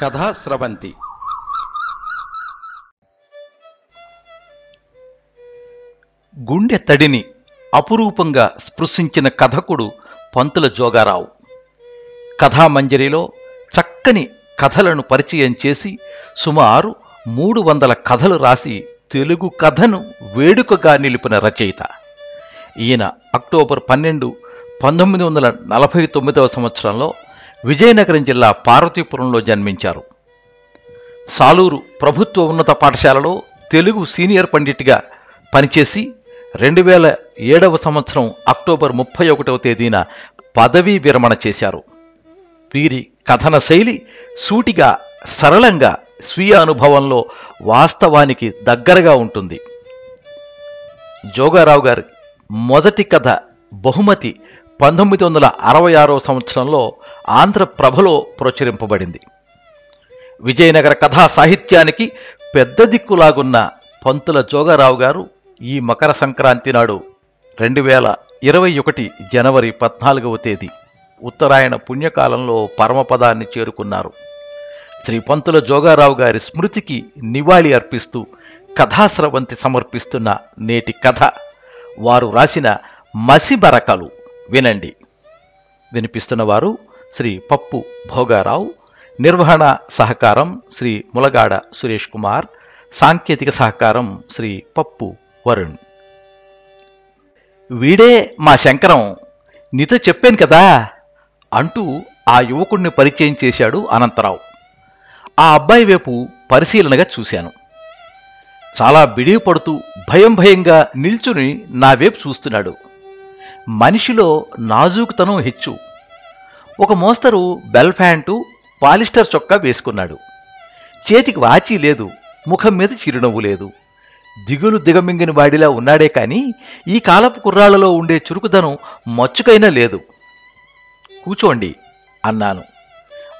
కథా స్రవంతి. గుండె తడిని అపురూపంగా స్పృశించిన కథకుడు పంతుల జోగారావు. కథామంజరిలో చక్కని కథలను పరిచయం చేసి సుమారు మూడు వందల కథలు రాసి తెలుగు కథను వేడుకగా నిలిపిన రచయిత. ఈయన అక్టోబర్ పన్నెండు పంతొమ్మిది వందల నలభై తొమ్మిదవ సంవత్సరంలో విజయనగరం జిల్లా పార్వతీపురంలో జన్మించారు. సాలూరు ప్రభుత్వ ఉన్నత పాఠశాలలో తెలుగు సీనియర్ పండిట్గా పనిచేసి రెండు వేల ఏడవ సంవత్సరం అక్టోబర్ ముప్పై ఒకటవ తేదీన పదవీ విరమణ చేశారు. వీరి కథన శైలి సూటిగా సరళంగా స్వీయ అనుభవంలో వాస్తవానికి దగ్గరగా ఉంటుంది. జోగారావు గారి మొదటి కథ బహుమతి పంతొమ్మిది వందల అరవై ఆరో సంవత్సరంలో ఆంధ్రప్రభలో ప్రచురింపబడింది. విజయనగర కథా సాహిత్యానికి పెద్ద దిక్కులాగున్న పంతుల జోగారావు గారు ఈ మకర సంక్రాంతి నాడు రెండు వేల ఇరవై ఒకటి జనవరి పద్నాలుగవ తేదీ ఉత్తరాయణ పుణ్యకాలంలో పరమపదాన్ని చేరుకున్నారు. శ్రీ పంతుల జోగారావు గారి స్మృతికి నివాళి అర్పిస్తూ కథాస్రవంతి సమర్పిస్తున్న నేటి కథ. వారు రాసిన మసిబరకలు వినండి. వినిపిస్తున్నవారు శ్రీ పప్పు భోగారావు నిర్వహణ సహకారం శ్రీ ములగాడ సురేష్ కుమార్ సాంకేతిక సహకారం శ్రీ పప్పు వరుణ్. వీడే మా శంకరం. నీతో చెప్పాను కదా అంటూ ఆ యువకుణ్ణి పరిచయం చేశాడు అనంతరావు. ఆ అబ్బాయి వైపు పరిశీలనగా చూశాను. చాలా బిడివి పడుతూ భయం భయంగా నిల్చుని నా వైపు చూస్తున్నాడు. మనిషిలో నాజూకుతనం హెచ్చు. ఒక మోస్తరు బెల్ ప్యాంటు పాలిస్టర్ చొక్కా వేసుకున్నాడు. చేతికి వాచి లేదు ముఖం మీద చిరునవ్వు లేదు. దిగులు దిగమింగిన వాడిలా ఉన్నాడే కానీ ఈ కాలపు కుర్రాళ్ళలో ఉండే చురుకుదనం మచ్చుకైనా లేదు. కూచోండి అన్నాను.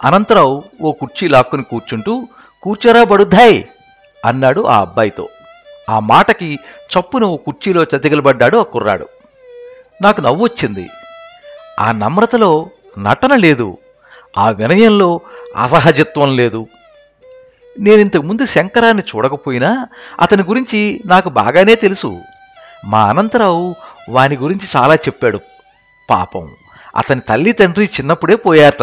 అనంతరావు ఓ కుర్చీ లాక్కుని కూర్చుంటూ కూర్చోరా బడుద్దాయ్ అన్నాడు ఆ అబ్బాయితో. ఆ మాటకి చప్పున ఓ కుర్చీలో చతికిలబడ్డాడు ఆ కుర్రాడు. నాకు నవ్వొచ్చింది. ఆ నమ్రతలో నటన లేదు. ఆ వినయంలో అసహజత్వం లేదు. నేనింతకు ముందు శంకరాన్ని చూడకపోయినా అతని గురించి నాకు బాగానే తెలుసు. మా అనంతరావు వాని గురించి చాలా చెప్పాడు. పాపం అతని తల్లి తండ్రి చిన్నప్పుడే పోయాట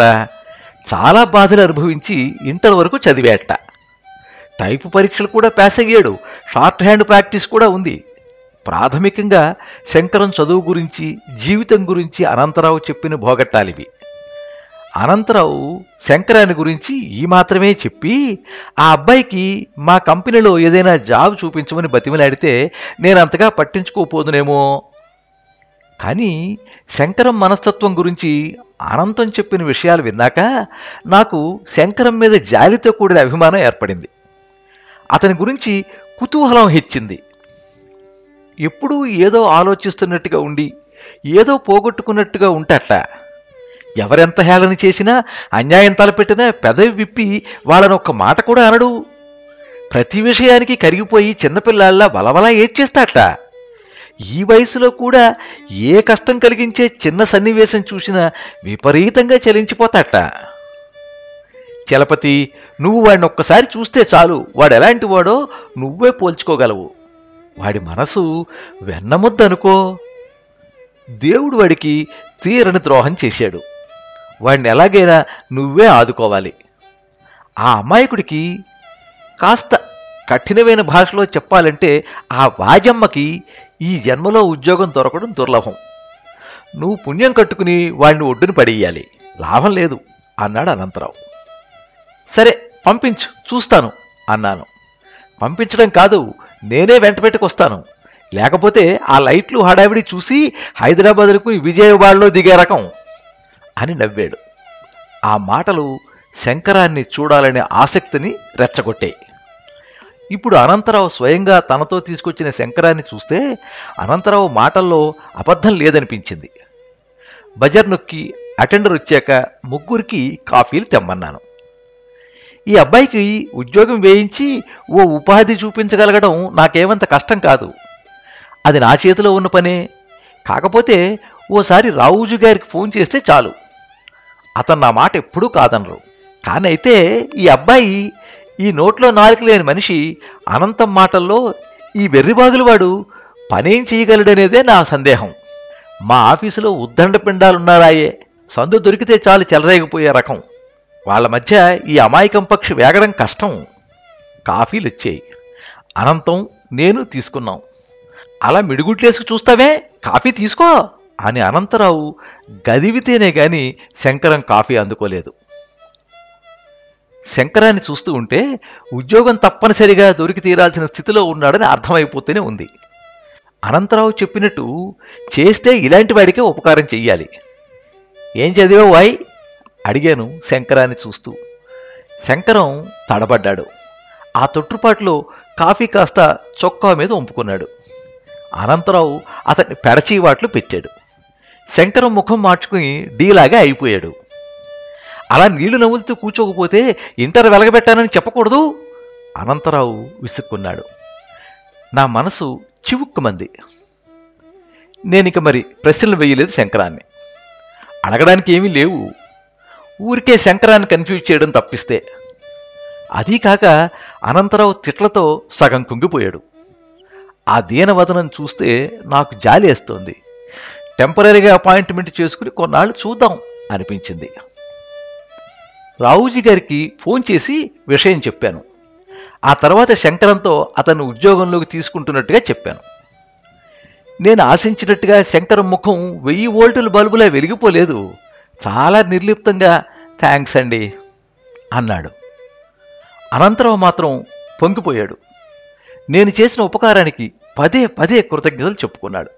చాలా బాధలు అనుభవించి ఇంటర్ వరకు చదివేట టైపు పరీక్షలు కూడా పాస్ అయ్యాడు. షార్ట్ హ్యాండ్ ప్రాక్టీస్ కూడా ఉంది. ప్రాథమికంగా శంకరం చదువు గురించి జీవితం గురించి అనంతరావు చెప్పిన భోగట్టాలివి అనంతరావు శంకరాన్ని గురించి ఈ మాత్రమే చెప్పి ఆ అబ్బాయికి మా కంపెనీలో ఏదైనా జాబ్ చూపించమని బతిమలాడితే నేను అంతగా పట్టించుకోపోదునేమో. కానీ శంకరం మనస్తత్వం గురించి అనంతం చెప్పిన విషయాలు విన్నాక నాకు శంకరం మీద జాలితో కూడిన అభిమానం ఏర్పడింది. అతని గురించి కుతూహలం హెచ్చింది. ఎప్పుడూ ఏదో ఆలోచిస్తున్నట్టుగా ఉండి ఏదో పోగొట్టుకున్నట్టుగా ఉంటట ఎవరెంత హేళన చేసినా అన్యాయం తలపెట్టినా పెదవి విప్పి వాళ్ళని ఒక్క మాట కూడా అనడు. ప్రతి విషయానికి కరిగిపోయి చిన్నపిల్లల్లా బలబలా ఏడ్చేస్తాట ఈ వయసులో కూడా ఏ కష్టం కలిగించే చిన్న సన్నివేశం చూసినా విపరీతంగా చలించిపోతాట చలపతి నువ్వు వాడిని ఒక్కసారి చూస్తే చాలు. వాడు ఎలాంటి వాడో నువ్వే పోల్చుకోగలవు. వాడి మనసు వెన్నముద్దనుకో. దేవుడు వాడికి తీరని ద్రోహం చేశాడు. వాడిని ఎలాగైనా నువ్వే ఆదుకోవాలి. ఆ అమాయకుడికి కాస్త కఠినమైన భాషలో చెప్పాలంటే ఆ వాజమ్మకి ఈ జన్మలో ఉద్యోగం దొరకడం దుర్లభం. నువ్వు పుణ్యం కట్టుకుని వాడిని ఒడ్డున పడేయాలి. లాభం లేదు అన్నాడు అనంతరావు. సరే పంపించు చూస్తాను అన్నాను. పంపించడం కాదు నేనే వెంట పెట్టుకొస్తాను. లేకపోతే ఆ లైట్లు హడావిడి చూసి హైదరాబాద్కు విజయవాడలో దిగే రకం అని నవ్వాడు. ఆ మాటలు శంకరాన్ని చూడాలనే ఆసక్తిని రెచ్చగొట్టాయి ఇప్పుడు అనంతరావు స్వయంగా తనతో తీసుకొచ్చిన శంకరాన్ని చూస్తే అనంతరావు మాటల్లో అబద్ధం లేదనిపించింది. బజర్ నొక్కి అటెండర్ వచ్చాక ముగ్గురికి కాఫీలు తెమ్మన్నాను. ఈ అబ్బాయికి ఉద్యోగం వేయించి ఓ ఉపాధి చూపించగలగడం నాకేమంత కష్టం కాదు. అది నా చేతిలో ఉన్న పనే. కాకపోతే ఓసారి రావుజు గారికి ఫోన్ చేస్తే చాలు. అతను నా మాట ఎప్పుడూ కాదనరు. కానీ అయితే ఈ అబ్బాయి ఈ నోట్లో నాలుక లేని మనిషి అనంతం మాటల్లో ఈ వెర్రిబాగులవాడు పనేం చేయగలడనేదే నా సందేహం. మా ఆఫీసులో ఉద్దండ పిండాలున్నారాయే సందు దొరికితే చాలు చెలరేగిపోయే రకం. వాళ్ళ మధ్య ఈ అమాయకం పక్షి వేగడం కష్టం. కాఫీలు వచ్చాయి. అనంతం నేను తీసుకున్నాం. అలా మిడిగుడ్లేసి చూస్తావే కాఫీ తీసుకో అని అనంతరావు గదివితేనే గాని శంకరం కాఫీ అందుకోలేదు. శంకరాన్ని చూస్తూ ఉంటే ఉద్యోగం తప్పనిసరిగా దొరికి తీరాల్సిన స్థితిలో ఉన్నాడని అర్థమైపోతూనే ఉంది. అనంతరావు చెప్పినట్టు చేస్తే ఇలాంటి వాడికే ఉపకారం చెయ్యాలి. ఏం చదివావు వాయ్? అడిగాను శంకరాన్ని చూస్తూ. శంకరం తడబడ్డాడు. ఆ తొట్టుపాటులో కాఫీ కాస్త చొక్కా మీద వంపుకున్నాడు. అనంతరావు అతన్ని పెడచీవాట్లు పెట్టాడు. శంకరం ముఖం మార్చుకుని డీలాగా అయిపోయాడు. అలా నీళ్ళు నవ్వులుతూ కూర్చోకపోతే ఇంటర్ వెలగబెట్టానని చెప్పకూడదు? అనంతరావు విసుక్కున్నాడు. నా మనసు చివుక్కుమంది. నేనిక మరి ప్రశ్నలు వేయలేదు శంకరాన్ని. అడగడానికి ఏమీ లేవు. ఊరికే శంకరాన్ని కన్ఫ్యూజ్ చేయడం తప్పిస్తే. అదీ కాక అనంతరావు తిట్లతో సగం కుంగిపోయాడు. ఆ దీనవదనం చూస్తే నాకు జాలేస్తోంది టెంపరీగా అపాయింట్మెంట్ చేసుకుని కొన్నాళ్ళు చూద్దాం అనిపించింది. రావుజీ గారికి ఫోన్ చేసి విషయం చెప్పాను. ఆ తర్వాత శంకరంతో అతన్ని ఉద్యోగంలోకి తీసుకుంటున్నట్టుగా చెప్పాను. నేను ఆశించినట్టుగా శంకరం ముఖం వెయ్యి వోల్టుల బల్బులా వెలిగిపోలేదు. చాలా నిర్లిప్తంగా థ్యాంక్స్ అండి అన్నాడు. అనంతరం మాత్రం పొంగిపోయాడు. నేను చేసిన ఉపకారానికి పదే పదే కృతజ్ఞతలు చెప్పుకున్నాడు.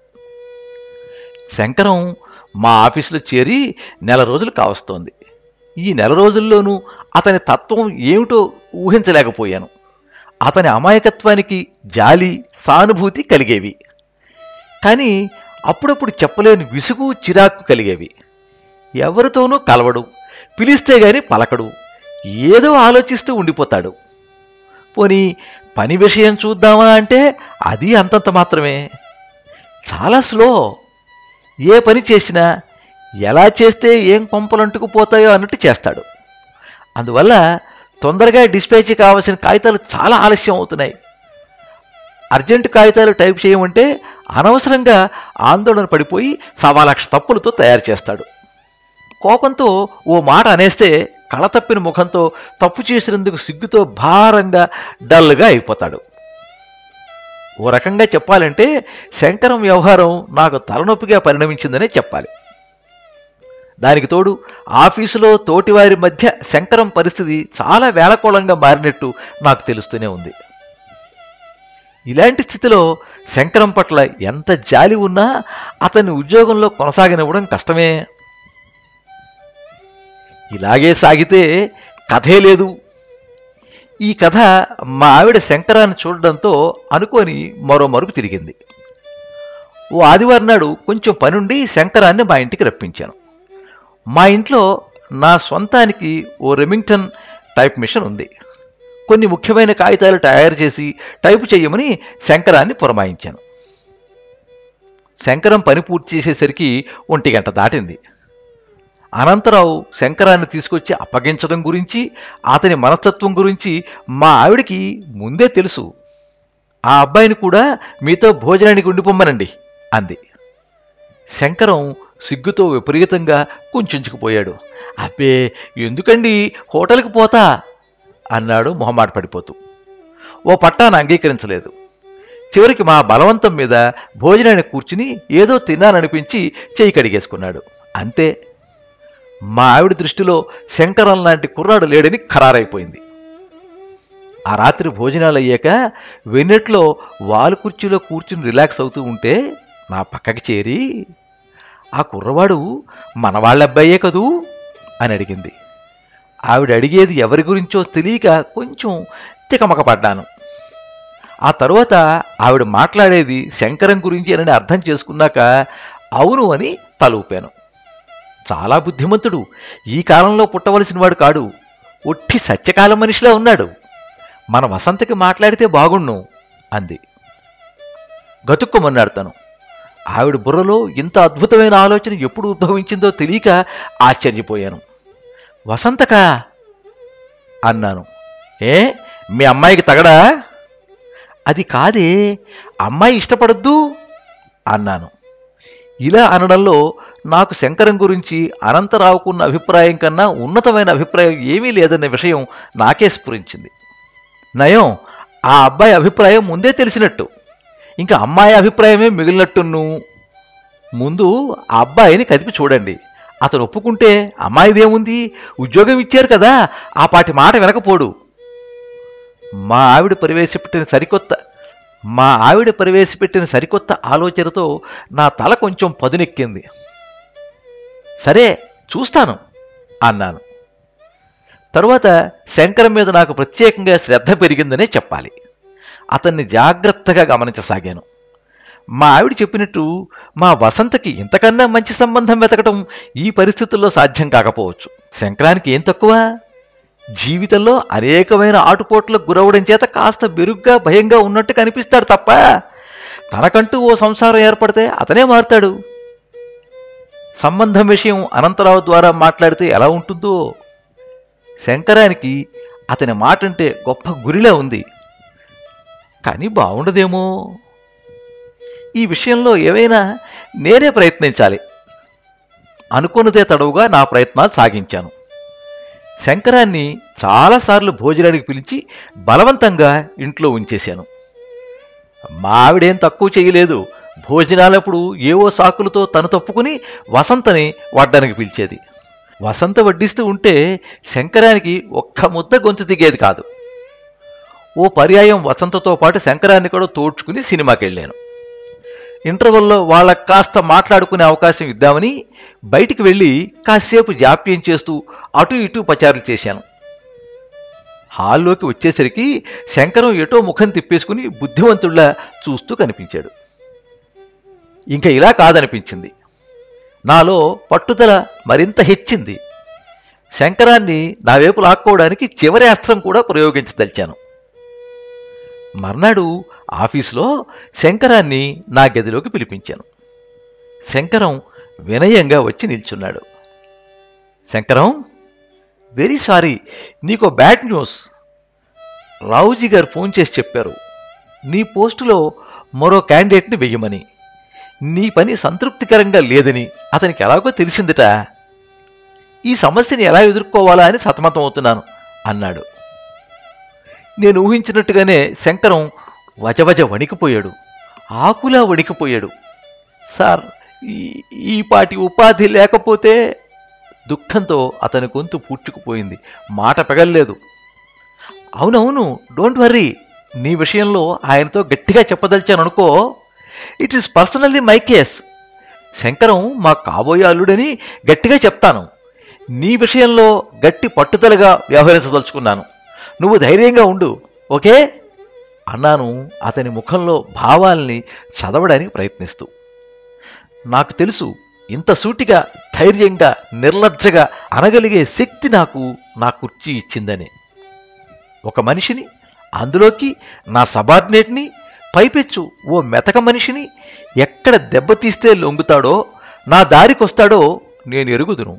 శంకరం మా ఆఫీసులో చేరి నెల రోజులు కావస్తోంది. ఈ నెల రోజుల్లోనూ అతని తత్వం ఏమిటో ఊహించలేకపోయాను. అతని అమాయకత్వానికి జాలి సానుభూతి కలిగేవి. కానీ అప్పుడప్పుడు చెప్పలేని విసుగు చిరాకు కలిగేవి. ఎవరితోనూ కలవడు పిలిస్తే గాని పలకడు ఏదో ఆలోచిస్తూ ఉండిపోతాడు. పోనీ పని విషయం చూద్దామా అంటే అది అంతంత మాత్రమే. చాలా స్లో. ఏ పని చేసినా ఎలా చేస్తే ఏం కొంపలంటుకుపోతాయో అన్నట్టు చేస్తాడు. అందువల్ల తొందరగా డిస్పాచ్ కావాల్సిన కాగితాలు చాలా ఆలస్యం అవుతున్నాయి. అర్జెంటు కాగితాలు టైప్ చేయమంటే అనవసరంగా ఆందోళన పడిపోయి సవా లక్ష తప్పులతో తయారు చేస్తాడు. కోపంతో ఓ మాట అనేస్తే కళతప్పిన ముఖంతో తప్పు చేసినందుకు సిగ్గుతో భారంగా డల్గా అయిపోతాడు. ఓ రకంగా చెప్పాలంటే శంకరం వ్యవహారం నాకు తలనొప్పిగా పరిణమించిందనే చెప్పాలి. దానికి తోడు ఆఫీసులో తోటివారి మధ్య శంకరం పరిస్థితి చాలా వేళకోళంగా మారినట్టు నాకు తెలుస్తూనే ఉంది. ఇలాంటి స్థితిలో శంకరం పట్ల ఎంత జాలి ఉన్నా అతన్ని ఉద్యోగంలో కొనసాగనివ్వడం కష్టమే. ఇలాగే సాగితే కథే లేదు. ఈ కథ మా ఆవిడ శంకరాన్ని చూడడంతో అనుకొని మరో మరుపు తిరిగింది. ఓ ఆదివారం నాడు కొంచెం పనుండి శంకరాన్ని మా ఇంటికి రప్పించాను. మా ఇంట్లో నా సొంతానికి ఓ రెమింగ్టన్ టైప్ మిషన్ ఉంది. కొన్ని ముఖ్యమైన కాగితాలు తయారు చేసి టైపు చేయమని శంకరాన్ని పురమాయించాను. శంకరం పని పూర్తి చేసేసరికి ఒంటి గంట దాటింది. అనంతరావు శంకరాన్ని తీసుకొచ్చి అప్పగించడం గురించి అతని మనస్తత్వం గురించి మా ఆవిడికి ముందే తెలుసు. ఆ అబ్బాయిని కూడా మీతో భోజనానికి ఉండిపోమ్మనండి అంది. శంకరం సిగ్గుతో విపరీతంగా కుంచుకుపోయాడు అబ్బే ఎందుకండి హోటల్కి పోతా? అన్నాడు మొహమాట పడిపోతూ. ఓ పట్టాను అంగీకరించలేదు. చివరికి మా బలవంతం మీద భోజనాన్ని కూర్చుని ఏదో తిన్నాననిపించి చేయి కడిగేసుకున్నాడు. అంతే మా ఆవిడ దృష్టిలో శంకరం లాంటి కుర్రాడు లేడని ఖరారైపోయింది. ఆ రాత్రి భోజనాలు అయ్యాక వెన్నెట్లో వాలు కుర్చీలో కూర్చుని రిలాక్స్ అవుతూ ఉంటే నా పక్కకి చేరి ఆ కుర్రవాడు మనవాళ్ళ అబ్బాయే కదూ? అని అడిగింది. ఆవిడ అడిగేది ఎవరి గురించో తెలియక కొంచెం తికమక పడ్డాను ఆ తరువాత ఆవిడ మాట్లాడేది శంకరం గురించి అని అర్థం చేసుకున్నాక అవును అని తలూపాను. చాలా బుద్ధిమంతుడు. ఈ కాలంలో పుట్టవలసిన వాడు కాడు. ఒట్టి సత్యకాలం మనిషిలా ఉన్నాడు. మన వసంతకి మాట్లాడితే బాగుండు అంది. గతుక్కుమన్నాడు తను. ఆవిడ బుర్రలో ఇంత అద్భుతమైన ఆలోచన ఎప్పుడు ఉద్భవించిందో తెలియక ఆశ్చర్యపోయాను. వసంతకా? అన్నాను. ఏ? మీ అమ్మాయికి తగడా? అది కాదే అమ్మాయి ఇష్టపడద్దు? అన్నాను. ఇలా అనడంలో నాకు శంకరం గురించి అనంతరావుకున్న అభిప్రాయం కన్నా ఉన్నతమైన అభిప్రాయం ఏమీ లేదన్న విషయం నాకే స్ఫురించింది. నయం ఆ అబ్బాయి అభిప్రాయం ముందే తెలిసినట్టు. ఇంకా అమ్మాయి అభిప్రాయమే మిగిలినట్టును ముందు ఆ అబ్బాయిని కదిపి చూడండి. అతను ఒప్పుకుంటే అమ్మాయిదేముంది? ఉద్యోగం ఇచ్చారు కదా ఆ పాటి మాట వినకపోడు. మా ఆవిడ ప్రవేశపెట్టిన సరికొత్త మా ఆవిడ ప్రవేశపెట్టిన సరికొత్త ఆలోచనతో నా తల కొంచెం పదునెక్కింది. సరే చూస్తాను అన్నాను. తరువాత శంకరం మీద నాకు ప్రత్యేకంగా శ్రద్ధ పెరిగిందనే చెప్పాలి. అతన్ని జాగ్రత్తగా గమనించసాగాను. మా ఆవిడ చెప్పినట్టు మా వసంతకి ఇంతకన్నా మంచి సంబంధం వెతకటం ఈ పరిస్థితుల్లో సాధ్యం కాకపోవచ్చు. శంకరానికి ఏం తక్కువ? జీవితంలో అనేకమైన ఆటుపోట్లకు గురవడం చేత కాస్త బెరుగ్గా భయంగా ఉన్నట్టు కనిపిస్తాడు తప్ప తనకంటూ ఓ సంసారం ఏర్పడితే అతనే మారుతాడు. సంబంధం విషయం అనంతరావు ద్వారా మాట్లాడితే ఎలా ఉంటుందో? శంకరానికి అతని మాటంటే గొప్ప గురిలా ఉంది. కానీ బాగుండదేమో ఈ విషయంలో ఏవైనా నేనే ప్రయత్నించాలి. అనుకున్నదే తడవుగా నా ప్రయత్నాలు సాగించాను. శంకరాన్ని చాలాసార్లు భోజనానికి పిలిచి బలవంతంగా ఇంట్లో ఉంచేశాను. మావిడేం తక్కువ చేయలేదు. భోజనాలప్పుడు ఏవో సాకులతో తను తప్పుకుని వసంతని వడ్డానికి పిలిచేది. వసంత వడ్డిస్తూ ఉంటే శంకరానికి ఒక్క ముద్ద గొంతు దిగేది కాదు. ఓ పర్యాయం వసంతతో పాటు శంకరాన్ని కూడా తోడ్చుకుని సినిమాకి వెళ్ళాను ఇంటర్వెల్లో వాళ్ళకి కాస్త మాట్లాడుకునే అవకాశం ఇద్దామని బయటికి వెళ్ళి కాసేపు జాప్యం చేస్తూ అటు ఇటు పచారులు చేశాను. హాల్లోకి వచ్చేసరికి శంకరం ఎటో ముఖం తిప్పేసుకుని బుద్ధివంతుళ్ళ చూస్తూ కనిపించాడు. ఇంకా ఇలా కాదనిపించింది. నాలో పట్టుదల మరింత హెచ్చింది. శంకరాన్ని నా వైపు లాక్కోవడానికి చివరి అస్త్రం కూడా ప్రయోగించదలిచాను. మర్నాడు ఆఫీసులో శంకరాన్ని నా గదిలోకి పిలిపించాను. శంకరం వినయంగా వచ్చి నిల్చున్నాడు. శంకరం వెరీ సారీ నీకు బ్యాడ్ న్యూస్. రావుజీ గారు ఫోన్ చేసి చెప్పారు. నీ పోస్టులో మరో క్యాండిడేట్ని వెయ్యమని. నీ పని సంతృప్తికరంగా లేదని అతనికి ఎలాగో తెలిసిందిట. ఈ సమస్యని ఎలా ఎదుర్కోవాలా అని సతమతం అవుతున్నాను అన్నాడు. నేను ఊహించినట్టుగానే శంకరం వజవజ వణికిపోయాడు ఆకులా వణికిపోయాడు. సార్ ఈ ఈ పాటి ఉపాధి లేకపోతే దుఃఖంతో అతని గొంతు పూడ్చుకుపోయింది. మాట పెగల్లేదు. అవునవును డోంట్ వర్రీ నీ విషయంలో ఆయనతో గట్టిగా చెప్పదలిచాను అనుకో it is personally my case Shankaram మా కాబోయే అల్లుడని గట్టిగా చెప్తాను. నీ విషయంలో గట్టి పట్టుదలగా వ్యవహరించదలుచుకున్నాను. నువ్వు ధైర్యంగా ఉండు ఓకే? అన్నాను అతని ముఖంలో భావాల్ని చదవడానికి ప్రయత్నిస్తూ. నాకు తెలుసు ఇంత సూటిగా ధైర్యంగా నిర్లజ్జగా అనగలిగే శక్తి నాకు నా కుర్చీ ఇచ్చిందని. ఒక మనిషిని అందులోకి నా సబార్డినేట్ని పైపెచ్చు ఓ మెతక మనిషిని ఎక్కడ దెబ్బతీస్తే లొంగుతాడో నా దారికొస్తాడో నేను ఎరుగుదును.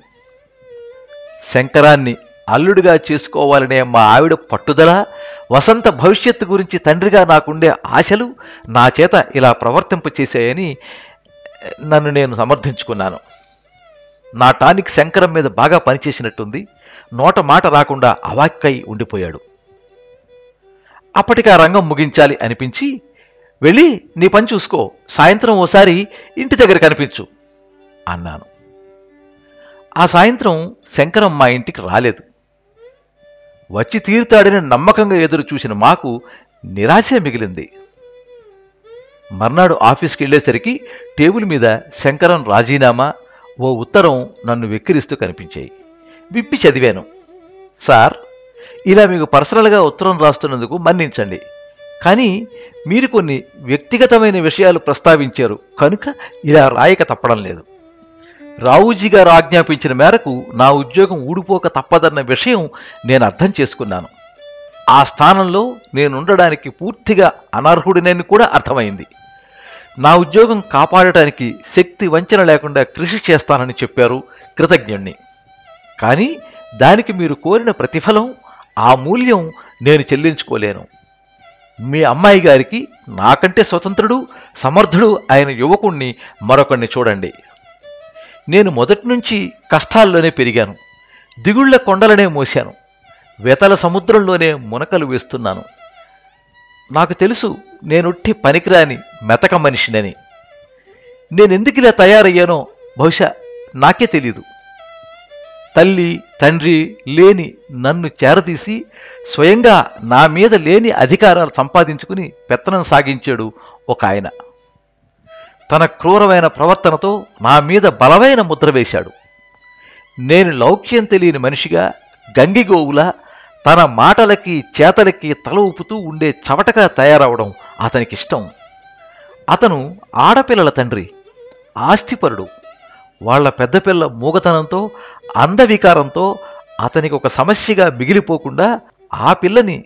శంకరాన్ని అల్లుడిగా చేసుకోవాలనే మా ఆవిడ పట్టుదల వసంత భవిష్యత్తు గురించి తండ్రిగా నాకుండే ఆశలు నా చేత ఇలా ప్రవర్తింపచేశాయని నన్ను నేను సమర్థించుకున్నాను. నా టానిక్ శంకరం మీద బాగా పనిచేసినట్టుంది నోట మాట రాకుండా అవాక్కై ఉండిపోయాడు. అప్పటికి ఆ రంగం ముగించాలి అనిపించి వెళ్ళి నీ పని చూసుకో. సాయంత్రం ఓసారి ఇంటి దగ్గర కనిపించు అన్నాను. ఆ సాయంత్రం శంకరం మా ఇంటికి రాలేదు. వచ్చి తీరుతాడని నమ్మకంగా ఎదురు చూసిన మాకు నిరాశే మిగిలింది. మర్నాడు ఆఫీస్కి వెళ్ళేసరికి టేబుల్ మీద శంకరం రాజీనామా ఓ ఉత్తరం నన్ను వెక్కిరిస్తూ కనిపించాయి. విప్పి చదివాను. సార్ ఇలా మీకు పర్సనల్గా ఉత్తరం రాస్తున్నందుకు మన్నించండి. కానీ మీరు కొన్ని వ్యక్తిగతమైన విషయాలు ప్రస్తావించారు. కనుక ఇలా రాయక తప్పడం లేదు. రావుజీ గారు ఆజ్ఞాపించిన మేరకు నా ఉద్యోగం ఊడిపోక తప్పదన్న విషయం నేను అర్థం చేసుకున్నాను. ఆ స్థానంలో నేనుండడానికి పూర్తిగా అనర్హుడినని కూడా అర్థమైంది. నా ఉద్యోగం కాపాడటానికి శక్తి వంచన లేకుండా కృషి చేస్తానని చెప్పారు కృతజ్ఞుణ్ణి. కానీ దానికి మీరు కోరిన ప్రతిఫలం ఆ మూల్యం నేను చెల్లించుకోలేను. మీ అమ్మాయి గారికి నాకంటే స్వతంత్రుడు సమర్థుడు అయిన యువకుణ్ణి మరొకణ్ణి చూడండి. నేను మొదటి నుంచి కష్టాల్లోనే పెరిగాను. దిగుళ్ళ కొండలనే మోశాను. వెతల సముద్రంలోనే మునకలు వేస్తున్నాను. నాకు తెలుసు నేనుట్టి పనికిరాని మెతక మనిషినని. నేనెందుకు ఇలా తయారయ్యానో బహుశా నాకే తెలీదు. తల్లి తండ్రి లేని నన్ను చేరతీసి స్వయంగా నా మీద లేని అధికారాలు సంపాదించుకుని పెత్తనం సాగించాడు ఒక ఆయన. తన క్రూరమైన ప్రవర్తనతో నా మీద బలమైన ముద్ర వేశాడు. నేను లౌక్యం తెలియని మనిషిగా గంగిగోవుల తన మాటలకి చేతలకి తల ఊపుతూ ఉండే చవటగా తయారవడం అతనికిష్టం. అతను ఆడపిల్లల తండ్రి ఆస్తిపరుడు. వాళ్ళ పెద్దపిల్ల మూగతనంతో అందవికారంతో అతనికి ఒక సమస్యగా మిగిలిపోకుండా ఆ పిల్లని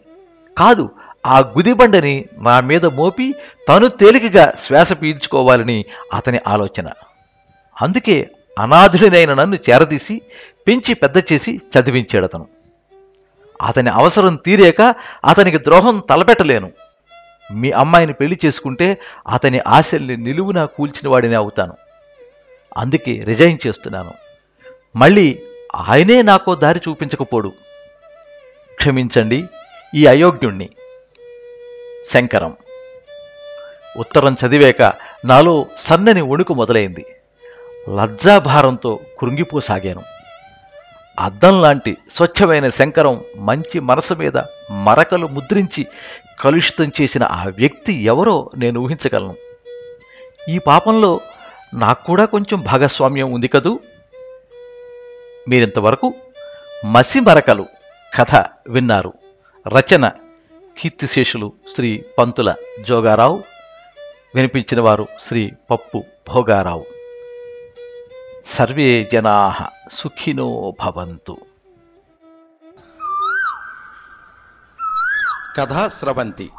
కాదు ఆ గుదిబండని నా మీద మోపి తను తేలికగా శ్వాస పీల్చుకోవాలని అతని ఆలోచన. అందుకే అనాథుడినైన నన్ను చేరదీసి పెంచి పెద్ద చేసి చదివించాడు అతను అతని అవసరం తీరాక అతనికి ద్రోహం తలపెట్టలేను. మీ అమ్మాయిని పెళ్ళి చేసుకుంటే అతని ఆశల్ని నిలువునా కూల్చిన వాడిని అవుతాను. అందుకే రిజైన్ చేస్తున్నాను. మళ్ళీ ఆయనే నాకో దారి చూపించకపోడు. క్షమించండి ఈ అయోగ్యుణ్ణి. శంకరం. ఉత్తరం చదివాక నాలో సన్నని వణుకు మొదలైంది. లజ్జాభారంతో కృంగిపోసాగాను. అద్దం లాంటి స్వచ్ఛమైన శంకరం మంచి మనసు మీద మరకలు ముద్రించి కలుషితం చేసిన ఆ వ్యక్తి ఎవరో నేను ఊహించగలను. ఈ పాపంలో నాకు కూడా కొంచెం భాగస్వామ్యం ఉంది కదూ? మీరింతవరకు మసి మరకలు కథ విన్నారు. రచన కీర్తిశేషులు శ్రీ పంతుల జోగారావు వినిపించిన వారు శ్రీ పప్పు భోగారావు. సర్వే జనా సుఖినో భవంతు. కథా స్రవంతి